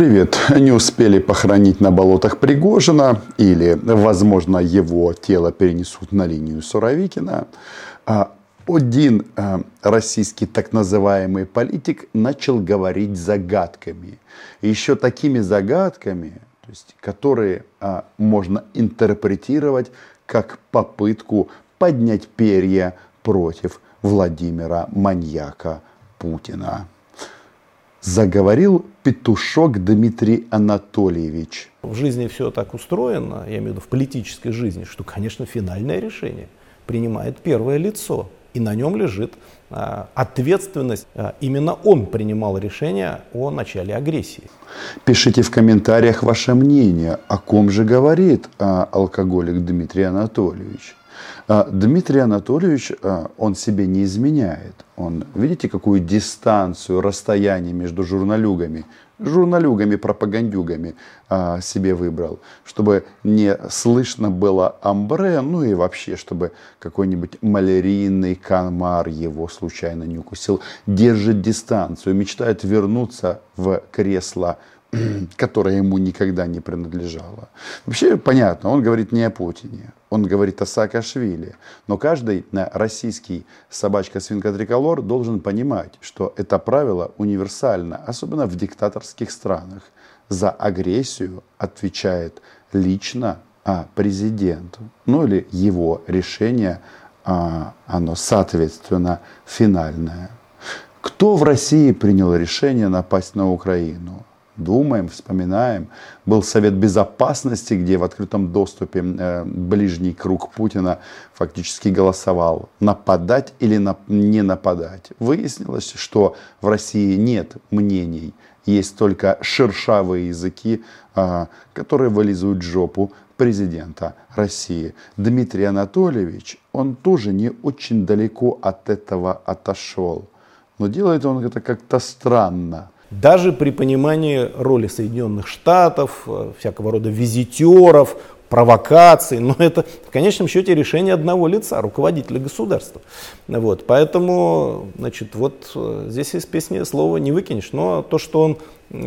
Привет. Не успели похоронить на болотах Пригожина или, возможно, его тело перенесут на линию Суровикина. А один а, российский так называемый политик начал говорить загадками. Еще такими загадками, то есть, которые а, можно интерпретировать как попытку поднять перья против Владимира маньяка Путина заговорил петушок Дмитрий Анатольевич. В жизни все так устроено, я имею в виду в политической жизни, что, конечно, финальное решение принимает первое лицо. И на нем лежит а, ответственность. А, именно он принимал решение о начале агрессии. Пишите в комментариях ваше мнение, о ком же говорит а, алкоголик Дмитрий Анатольевич. А, Дмитрий Анатольевич, а, он себе не изменяет. Он, видите, какую дистанцию, расстояние между журналюгами, журналюгами, пропагандюгами а, себе выбрал, чтобы не слышно было амбре, ну и вообще, чтобы какой-нибудь малярийный канмар его случайно не укусил. Держит дистанцию, мечтает вернуться в кресло которая ему никогда не принадлежала. Вообще понятно, он говорит не о Путине, он говорит о Саакашвили. Но каждый российский собачка-свинка триколор должен понимать, что это правило универсально, особенно в диктаторских странах. За агрессию отвечает лично а, президент. Ну или его решение, а, оно соответственно финальное. Кто в России принял решение напасть на Украину? Думаем, вспоминаем. Был Совет Безопасности, где в открытом доступе э, ближний круг Путина фактически голосовал, нападать или не нападать. Выяснилось, что в России нет мнений, есть только шершавые языки, э, которые вылизывают жопу президента России. Дмитрий Анатольевич, он тоже не очень далеко от этого отошел. Но делает он это как-то странно. Даже при понимании роли Соединенных Штатов, э, всякого рода визитеров, провокаций, но это в конечном счете решение одного лица, руководителя государства. Вот, поэтому, значит, вот э, здесь из песни слова не выкинешь, но то, что он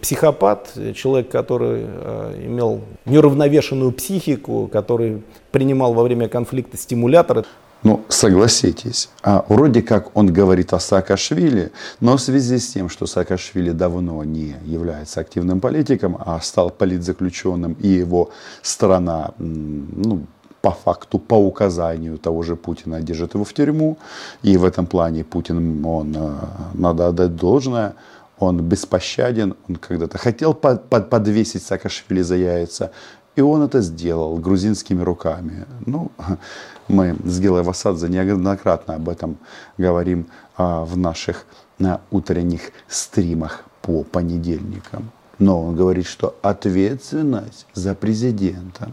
психопат, человек, который э, имел неуравновешенную психику, который принимал во время конфликта стимуляторы, ну, согласитесь, а вроде как он говорит о Саакашвили, но в связи с тем, что Саакашвили давно не является активным политиком, а стал политзаключенным, и его страна, ну, по факту, по указанию того же Путина держит его в тюрьму, и в этом плане Путин, он, э, надо отдать должное, он беспощаден, он когда-то хотел подвесить Саакашвили за яйца, и он это сделал грузинскими руками. Ну, мы с Гилой Васадзе неоднократно об этом говорим а, в наших на утренних стримах по понедельникам. Но он говорит, что ответственность за президента.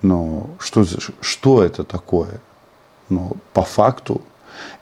Но что, что это такое? Ну, по факту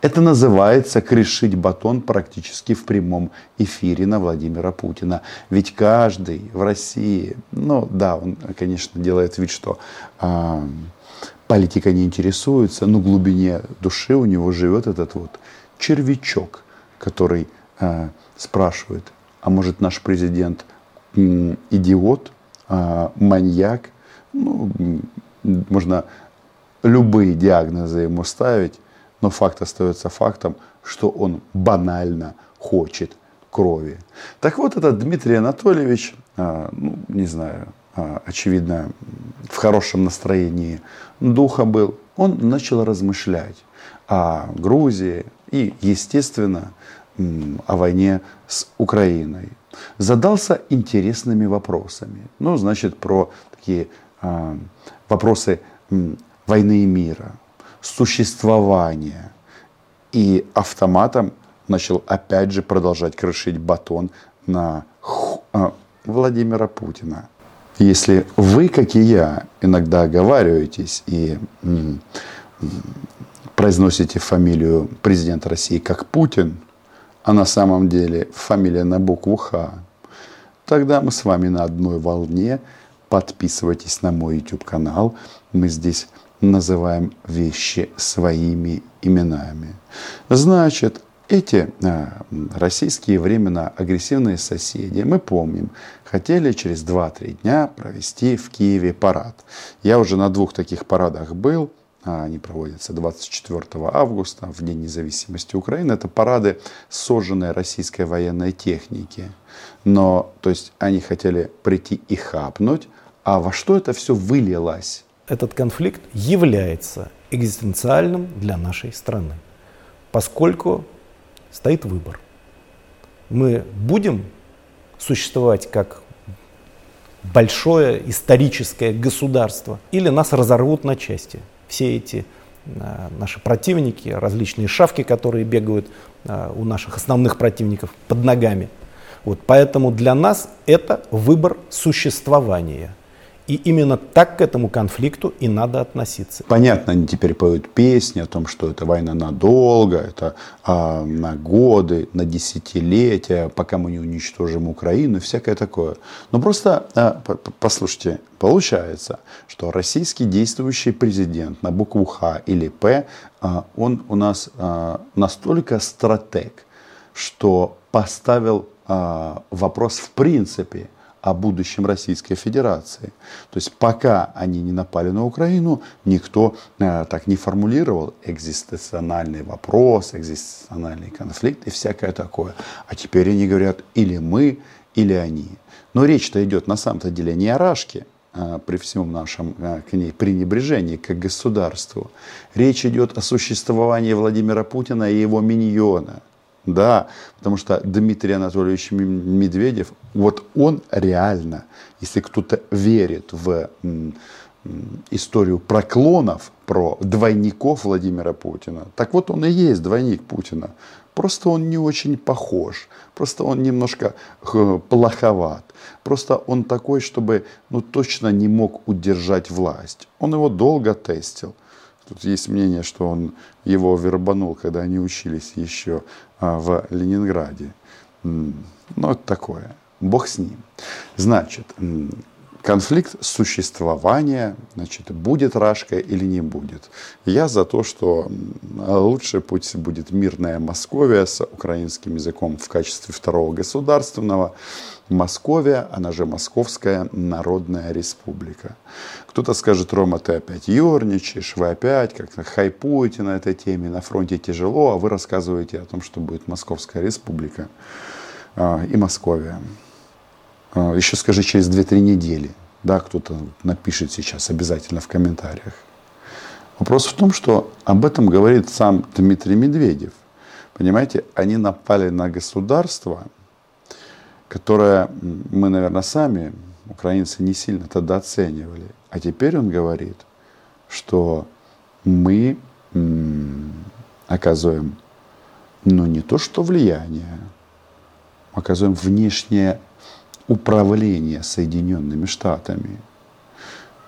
это называется крышить батон практически в прямом эфире на Владимира Путина. Ведь каждый в России, ну да, он, конечно, делает вид, что э, политика не интересуется, но в глубине души у него живет этот вот червячок, который э, спрашивает, а может наш президент э, идиот, э, маньяк, ну, можно любые диагнозы ему ставить, но факт остается фактом, что он банально хочет крови. Так вот, этот Дмитрий Анатольевич, а, ну, не знаю, а, очевидно, в хорошем настроении духа был, он начал размышлять о Грузии и, естественно, о войне с Украиной. Задался интересными вопросами. Ну, значит, про такие а, вопросы войны и мира существования. И автоматом начал опять же продолжать крышить батон на а, Владимира Путина. Если вы, как и я, иногда оговариваетесь и произносите фамилию президента России как Путин, а на самом деле фамилия на букву Х, тогда мы с вами на одной волне. Подписывайтесь на мой YouTube канал. Мы здесь называем вещи своими именами. Значит, эти российские временно агрессивные соседи, мы помним, хотели через 2-3 дня провести в Киеве парад. Я уже на двух таких парадах был. Они проводятся 24 августа, в День независимости Украины. Это парады сожженной российской военной техники. Но, то есть, они хотели прийти и хапнуть. А во что это все вылилось? Этот конфликт является экзистенциальным для нашей страны, поскольку стоит выбор. Мы будем существовать как большое историческое государство, или нас разорвут на части. Все эти а, наши противники, различные шавки, которые бегают а, у наших основных противников под ногами. Вот, поэтому для нас это выбор существования – и именно так к этому конфликту и надо относиться. Понятно, они теперь поют песни о том, что это война надолго, это а, на годы, на десятилетия, пока мы не уничтожим Украину всякое такое. Но просто а, послушайте, получается, что российский действующий президент на букву Х или П, а, он у нас а, настолько стратег, что поставил а, вопрос в принципе – о будущем Российской Федерации. То есть пока они не напали на Украину, никто э, так не формулировал экзистенциональный вопрос, экзистенциональный конфликт и всякое такое. А теперь они говорят или мы, или они. Но речь-то идет на самом-то деле не о Рашке, э, при всем нашем э, к ней пренебрежении к государству. Речь идет о существовании Владимира Путина и его миньона – да, потому что Дмитрий Анатольевич Медведев, вот он реально, если кто-то верит в историю про клонов, про двойников Владимира Путина, так вот он и есть двойник Путина. Просто он не очень похож, просто он немножко плоховат, просто он такой, чтобы ну, точно не мог удержать власть. Он его долго тестил. Тут есть мнение, что он его вербанул, когда они учились еще а, в Ленинграде. Ну, это такое. Бог с ним. Значит, конфликт существования, значит, будет Рашка или не будет. Я за то, что лучше пусть будет мирная Московия с украинским языком в качестве второго государственного. Московия, она же Московская Народная Республика. Кто-то скажет, Рома, ты опять ерничаешь, вы опять как-то хайпуете на этой теме, на фронте тяжело, а вы рассказываете о том, что будет Московская Республика а, и Московия. А, еще скажи через 2-3 недели. Да, кто-то напишет сейчас обязательно в комментариях. Вопрос в том, что об этом говорит сам Дмитрий Медведев. Понимаете, они напали на государство, которое мы, наверное, сами, украинцы, не сильно тогда оценивали. А теперь он говорит, что мы оказываем, ну не то что влияние, оказываем внешнее управление Соединенными Штатами.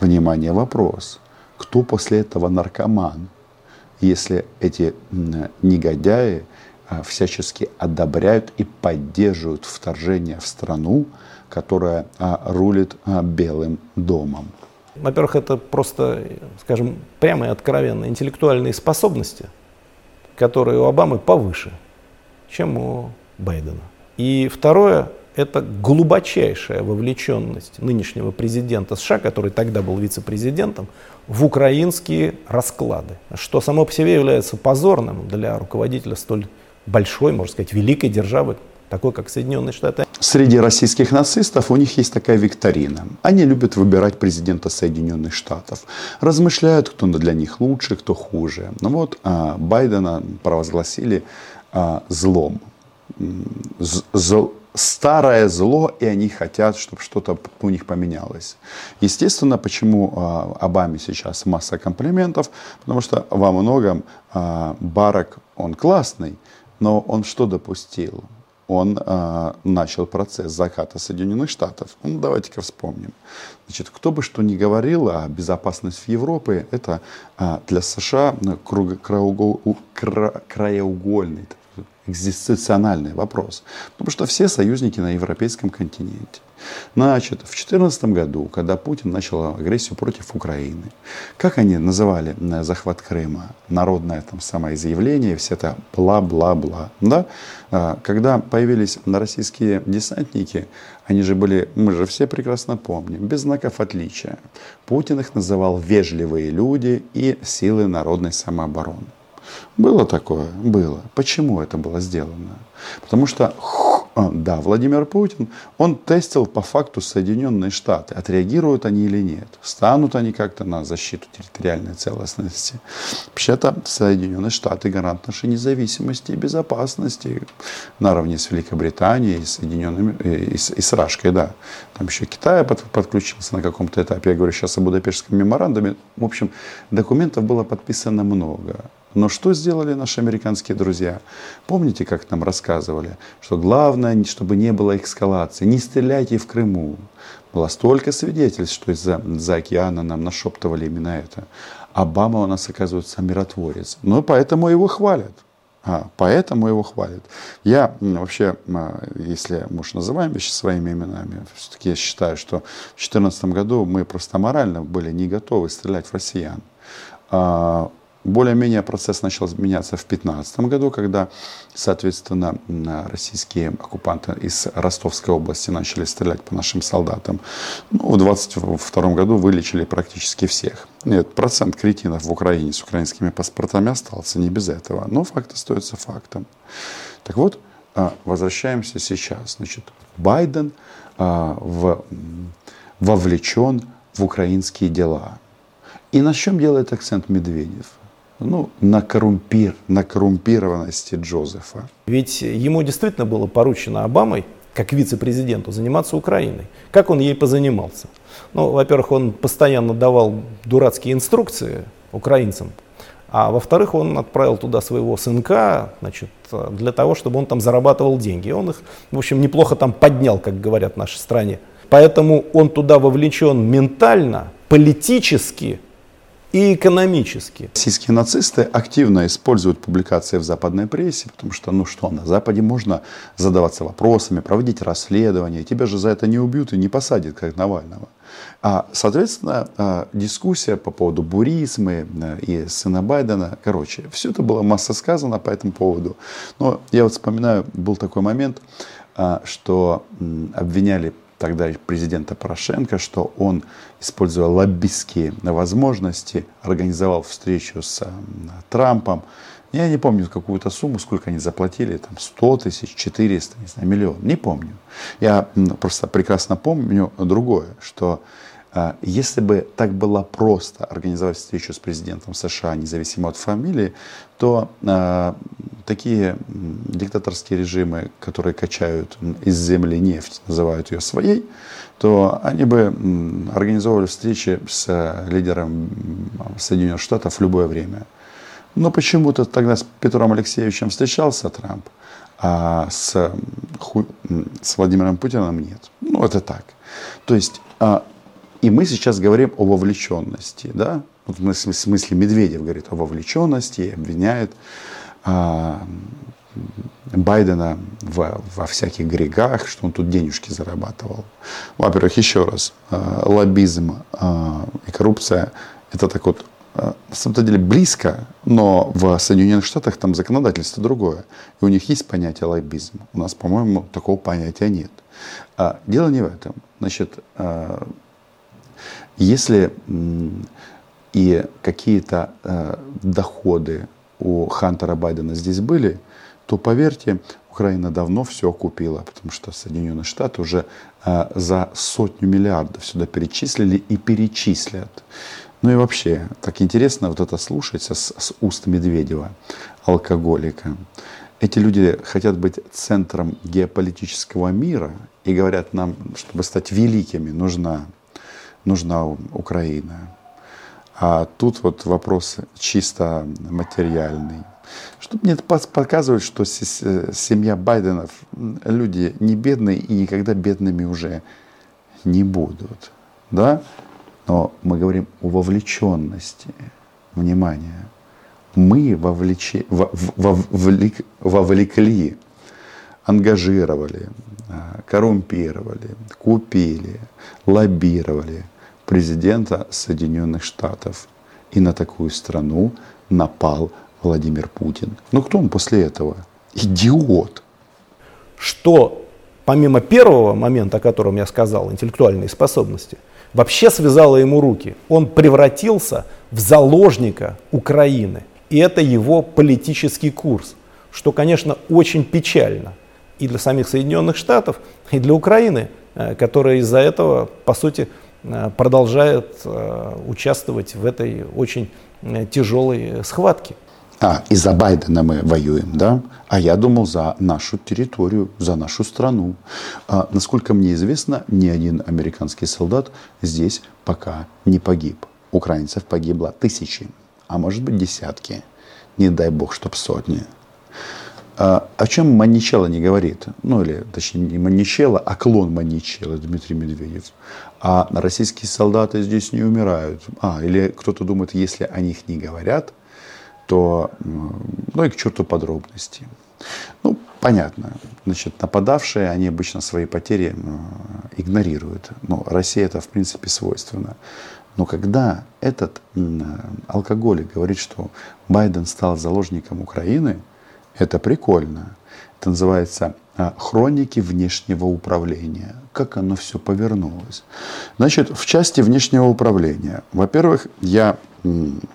Внимание, вопрос. Кто после этого наркоман, если эти негодяи всячески одобряют и поддерживают вторжение в страну, которая а, рулит а, Белым домом? Во-первых, это просто, скажем, прямо и откровенно интеллектуальные способности, которые у Обамы повыше, чем у Байдена. И второе, это глубочайшая вовлеченность нынешнего президента США, который тогда был вице-президентом, в украинские расклады, что само по себе является позорным для руководителя столь большой, можно сказать, великой державы, такой как Соединенные Штаты. Среди российских нацистов у них есть такая викторина. Они любят выбирать президента Соединенных Штатов. Размышляют, кто для них лучше, кто хуже. Ну вот а, Байдена провозгласили а, злом. З, старое зло, и они хотят, чтобы что-то у них поменялось. Естественно, почему а, Обаме сейчас масса комплиментов, потому что во многом а, Барак, он классный, но он что допустил? Он а, начал процесс заката Соединенных Штатов. Ну, давайте-ка вспомним. Значит, кто бы что ни говорил, а безопасность в Европе это а, для США круг, краеугол, кра, краеугольный экзистенциональный вопрос. Потому что все союзники на европейском континенте. Значит, в 2014 году, когда Путин начал агрессию против Украины, как они называли захват Крыма? Народное там самое заявление, все это бла-бла-бла. Да? А, когда появились российские десантники, они же были, мы же все прекрасно помним, без знаков отличия. Путин их называл вежливые люди и силы народной самообороны. Было такое? Было. Почему это было сделано? Потому что а, да, Владимир Путин, он тестил по факту Соединенные Штаты, отреагируют они или нет, станут они как-то на защиту территориальной целостности. Вообще-то Соединенные Штаты гарант нашей независимости и безопасности наравне с Великобританией, и Соединенными, и, с, и с Рашкой, да. Там еще Китай под, подключился на каком-то этапе, я говорю сейчас о Будапештском меморандуме. В общем, документов было подписано много. Но что сделали наши американские друзья? Помните, как нам рассказывали, что главное, чтобы не было эскалации, не стреляйте в Крыму. Было столько свидетельств, что из-за за океана нам нашептывали именно это. Обама у нас, оказывается, миротворец. Ну, поэтому его хвалят. А, поэтому его хвалят. Я вообще, а, если мы уж называем вещи своими именами, все-таки я считаю, что в 2014 году мы просто морально были не готовы стрелять в россиян. Более-менее процесс начал меняться в 2015 году, когда, соответственно, российские оккупанты из Ростовской области начали стрелять по нашим солдатам. Ну, в 2022 году вылечили практически всех. Нет, процент кретинов в Украине с украинскими паспортами остался не без этого. Но факт остается фактом. Так вот, а, возвращаемся сейчас. Значит, Байден а, в, вовлечен в украинские дела. И на чем делает акцент Медведев? Ну, на, коррумпир, на коррумпированности Джозефа. Ведь ему действительно было поручено Обамой, как вице-президенту, заниматься Украиной. Как он ей позанимался? Ну, во-первых, он постоянно давал дурацкие инструкции украинцам, а во-вторых, он отправил туда своего сынка значит, для того, чтобы он там зарабатывал деньги. Он их, в общем, неплохо там поднял, как говорят в нашей стране. Поэтому он туда вовлечен ментально, политически, и экономически. Российские нацисты активно используют публикации в западной прессе, потому что, ну что, на Западе можно задаваться вопросами, проводить расследования, тебя же за это не убьют и не посадят, как Навального. А, соответственно, а, дискуссия по поводу буризмы э, и сына Байдена, короче, все это было масса сказано по этому поводу. Но я вот вспоминаю, был такой момент, а, что обвиняли тогда президента Порошенко, что он, используя лоббистские возможности, организовал встречу с Трампом. Я не помню какую-то сумму, сколько они заплатили, там 100 тысяч, 400, не знаю, миллион, не помню. Я просто прекрасно помню другое, что если бы так было просто организовать встречу с президентом США, независимо от фамилии, то э, такие диктаторские режимы, которые качают из земли нефть, называют ее своей, то они бы организовывали встречи с лидером Соединенных Штатов в любое время. Но почему-то тогда с Петром Алексеевичем встречался Трамп, а с, с Владимиром Путиным нет. Ну, это так. То есть а, и мы сейчас говорим о вовлеченности. Да? Вот в смысле Медведев говорит о вовлеченности и обвиняет а, Байдена в, во всяких грегах, что он тут денежки зарабатывал. Во-первых, еще раз, а, лоббизм а, и коррупция это так вот а, на самом деле близко, но в Соединенных Штатах там законодательство другое. И у них есть понятие лоббизм. У нас, по-моему, такого понятия нет. А, дело не в этом. Значит, а, если и какие-то э, доходы у Хантера Байдена здесь были, то поверьте, Украина давно все купила, потому что Соединенные Штаты уже э, за сотню миллиардов сюда перечислили и перечислят. Ну и вообще, так интересно вот это слушать с, с уст Медведева, алкоголика. Эти люди хотят быть центром геополитического мира и говорят нам, чтобы стать великими, нужна нужна Украина. А тут вот вопрос чисто материальный. Чтобы мне показывать, что семья Байденов люди не бедные и никогда бедными уже не будут. Да? Но мы говорим о вовлеченности внимания. мы вовлече, вовлек, вовлекли, ангажировали, а, коррумпировали, купили, лоббировали президента Соединенных Штатов. И на такую страну напал Владимир Путин. Ну кто он после этого? Идиот. Что помимо первого момента, о котором я сказал, интеллектуальные способности, вообще связало ему руки. Он превратился в заложника Украины. И это его политический курс, что, конечно, очень печально и для самих Соединенных Штатов, и для Украины, э, которая из-за этого, по сути, продолжает э, участвовать в этой очень тяжелой схватке. А, из-за Байдена мы воюем, да? А я думал за нашу территорию, за нашу страну. А, насколько мне известно, ни один американский солдат здесь пока не погиб. Украинцев погибло тысячи, а может быть десятки. Не дай бог, чтоб сотни. А, о чем Маничелло не говорит? Ну, или, точнее, не Маничелло, а клон Маничелло, Дмитрий Медведев. А российские солдаты здесь не умирают. А, или кто-то думает, если о них не говорят – то, ну и к черту подробности. Ну, понятно. Значит, нападавшие, они обычно свои потери игнорируют. Ну, Россия это, в принципе, свойственно. Но когда этот алкоголик говорит, что Байден стал заложником Украины, это прикольно. Это называется а, хроники внешнего управления. Как оно все повернулось. Значит, в части внешнего управления. Во-первых, я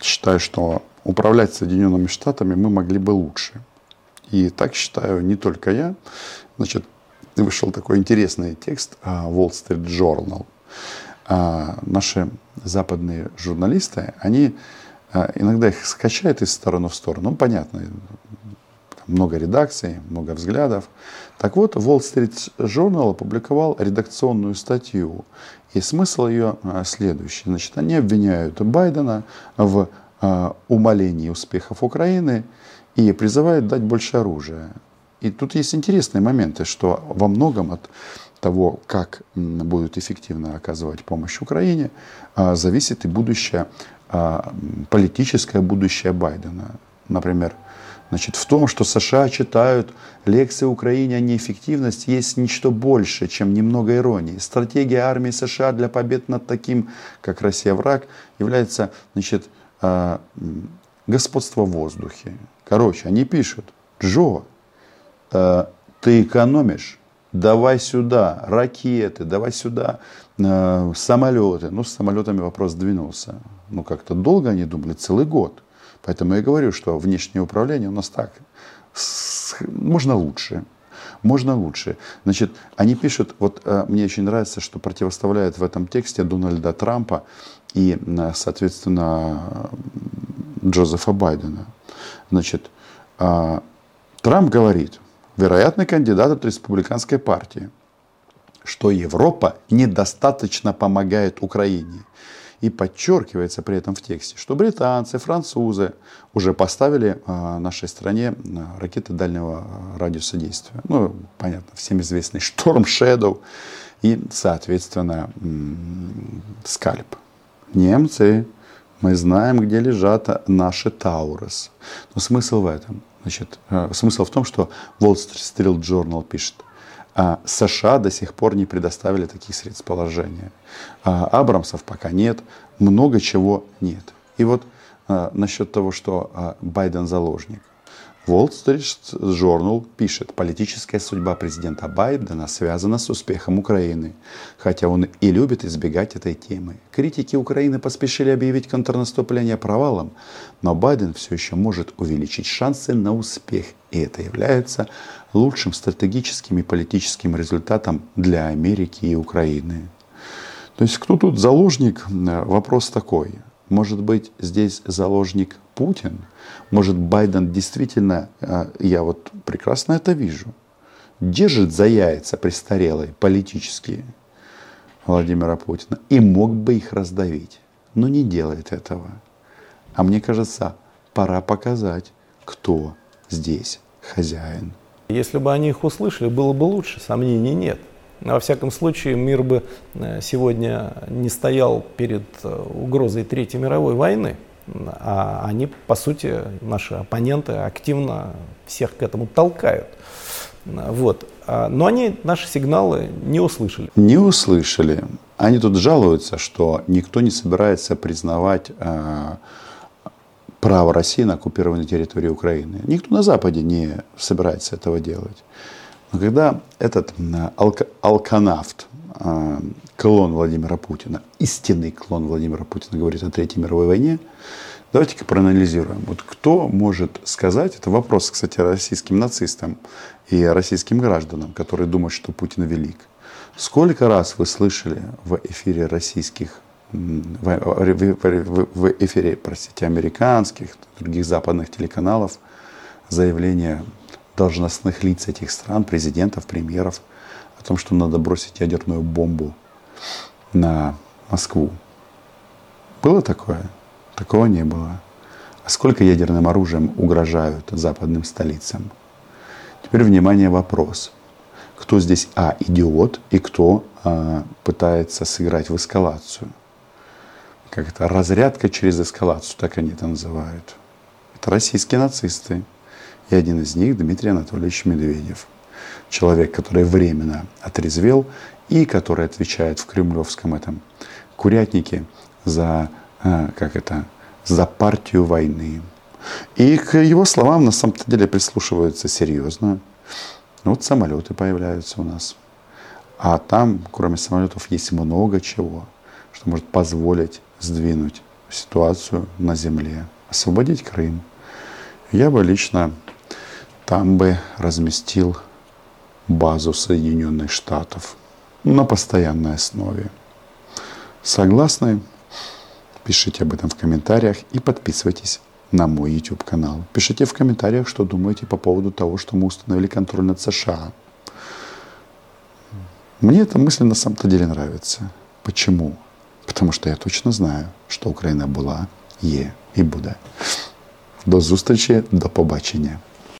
считаю, что управлять Соединенными Штатами мы могли бы лучше. И так считаю не только я. Значит, вышел такой интересный текст а, Wall Street Journal. А, наши западные журналисты, они иногда их скачают из стороны в сторону. Ну, понятно, много редакций, много взглядов. Так вот, Wall Street Journal опубликовал редакционную статью. И смысл ее следующий. Значит, они обвиняют Байдена в Э, умолений успехов Украины и призывают дать больше оружия. И тут есть интересные моменты, что во многом от того, как будут эффективно оказывать помощь Украине, э, зависит и будущее, политическое будущее Байдена. Например, Значит, в том, что США читают лекции Украине о неэффективности, есть нечто больше, чем немного иронии. Стратегия армии США для побед над таким, как Россия враг, является значит, а, господство в воздухе. Короче, они пишут, Джо, а, ты экономишь, давай сюда ракеты, давай сюда а, самолеты. Ну, с самолетами вопрос двинулся. Ну, как-то долго они думали, целый год. Поэтому я говорю, что внешнее управление у нас так, можно лучше. Можно лучше. Значит, они пишут, вот мне очень нравится, что противоставляют в этом тексте Дональда Трампа и, соответственно, Джозефа Байдена. Значит, а, Трамп говорит, вероятный кандидат от республиканской партии, что Европа недостаточно помогает Украине. И подчеркивается при этом в тексте, что британцы, французы уже поставили а, нашей стране а, ракеты дальнего радиуса действия. Ну, понятно, всем известный Шторм Shadow и, соответственно, Скальп немцы, мы знаем, где лежат наши Таурус. Но смысл в этом. Значит, смысл в том, что Wall Street Journal пишет, а США до сих пор не предоставили таких средств положения. А Абрамсов пока нет, много чего нет. И вот а, насчет того, что а, Байден заложник. Wall Street Journal пишет, политическая судьба президента Байдена связана с успехом Украины, хотя он и любит избегать этой темы. Критики Украины поспешили объявить контрнаступление провалом, но Байден все еще может увеличить шансы на успех, и это является лучшим стратегическим и политическим результатом для Америки и Украины. То есть кто тут заложник? Вопрос такой. Может быть, здесь заложник Путин? Может, Байден действительно, а, я вот прекрасно это вижу, держит за яйца престарелые политические Владимира Путина и мог бы их раздавить, но не делает этого. А мне кажется, пора показать, кто здесь хозяин. Если бы они их услышали, было бы лучше, сомнений нет. Во всяком случае, мир бы э, сегодня не стоял перед э, угрозой Третьей мировой войны. А они, по сути, наши оппоненты активно всех к этому толкают. Вот. А, но они наши сигналы не услышали. Не услышали. Они тут жалуются, что никто не собирается признавать э, право России на оккупированной территории Украины. Никто на Западе не собирается этого делать. Но когда этот алк алканавт, клон Владимира Путина, истинный клон Владимира Путина говорит о Третьей мировой войне, давайте-ка проанализируем. Вот кто может сказать, это вопрос, кстати, российским нацистам и российским гражданам, которые думают, что Путин велик. Сколько раз вы слышали в эфире российских в эфире, простите, американских, других западных телеканалов заявления должностных лиц этих стран, президентов, премьеров, том, что надо бросить ядерную бомбу на Москву. Было такое? Такого не было. А сколько ядерным оружием угрожают западным столицам? Теперь, внимание, вопрос. Кто здесь, а, идиот, и кто а, пытается сыграть в эскалацию? как это, разрядка через эскалацию, так они это называют. Это российские нацисты. И один из них Дмитрий Анатольевич Медведев. Человек, который временно отрезвел и который отвечает в кремлевском этом курятнике за, э, как это, за партию войны. И к его словам на самом деле прислушиваются серьезно. Вот самолеты появляются у нас. А там, кроме самолетов, есть много чего, что может позволить сдвинуть ситуацию на земле, освободить Крым. Я бы лично там бы разместил базу Соединенных Штатов на постоянной основе. Согласны? Пишите об этом в комментариях и подписывайтесь на мой YouTube канал. Пишите в комментариях, что думаете по поводу того, что мы установили контроль над США. Мне эта мысль на самом-то деле нравится. Почему? Потому що я точно знаю, що Україна була, є і буде. До зустрічі, до побачення.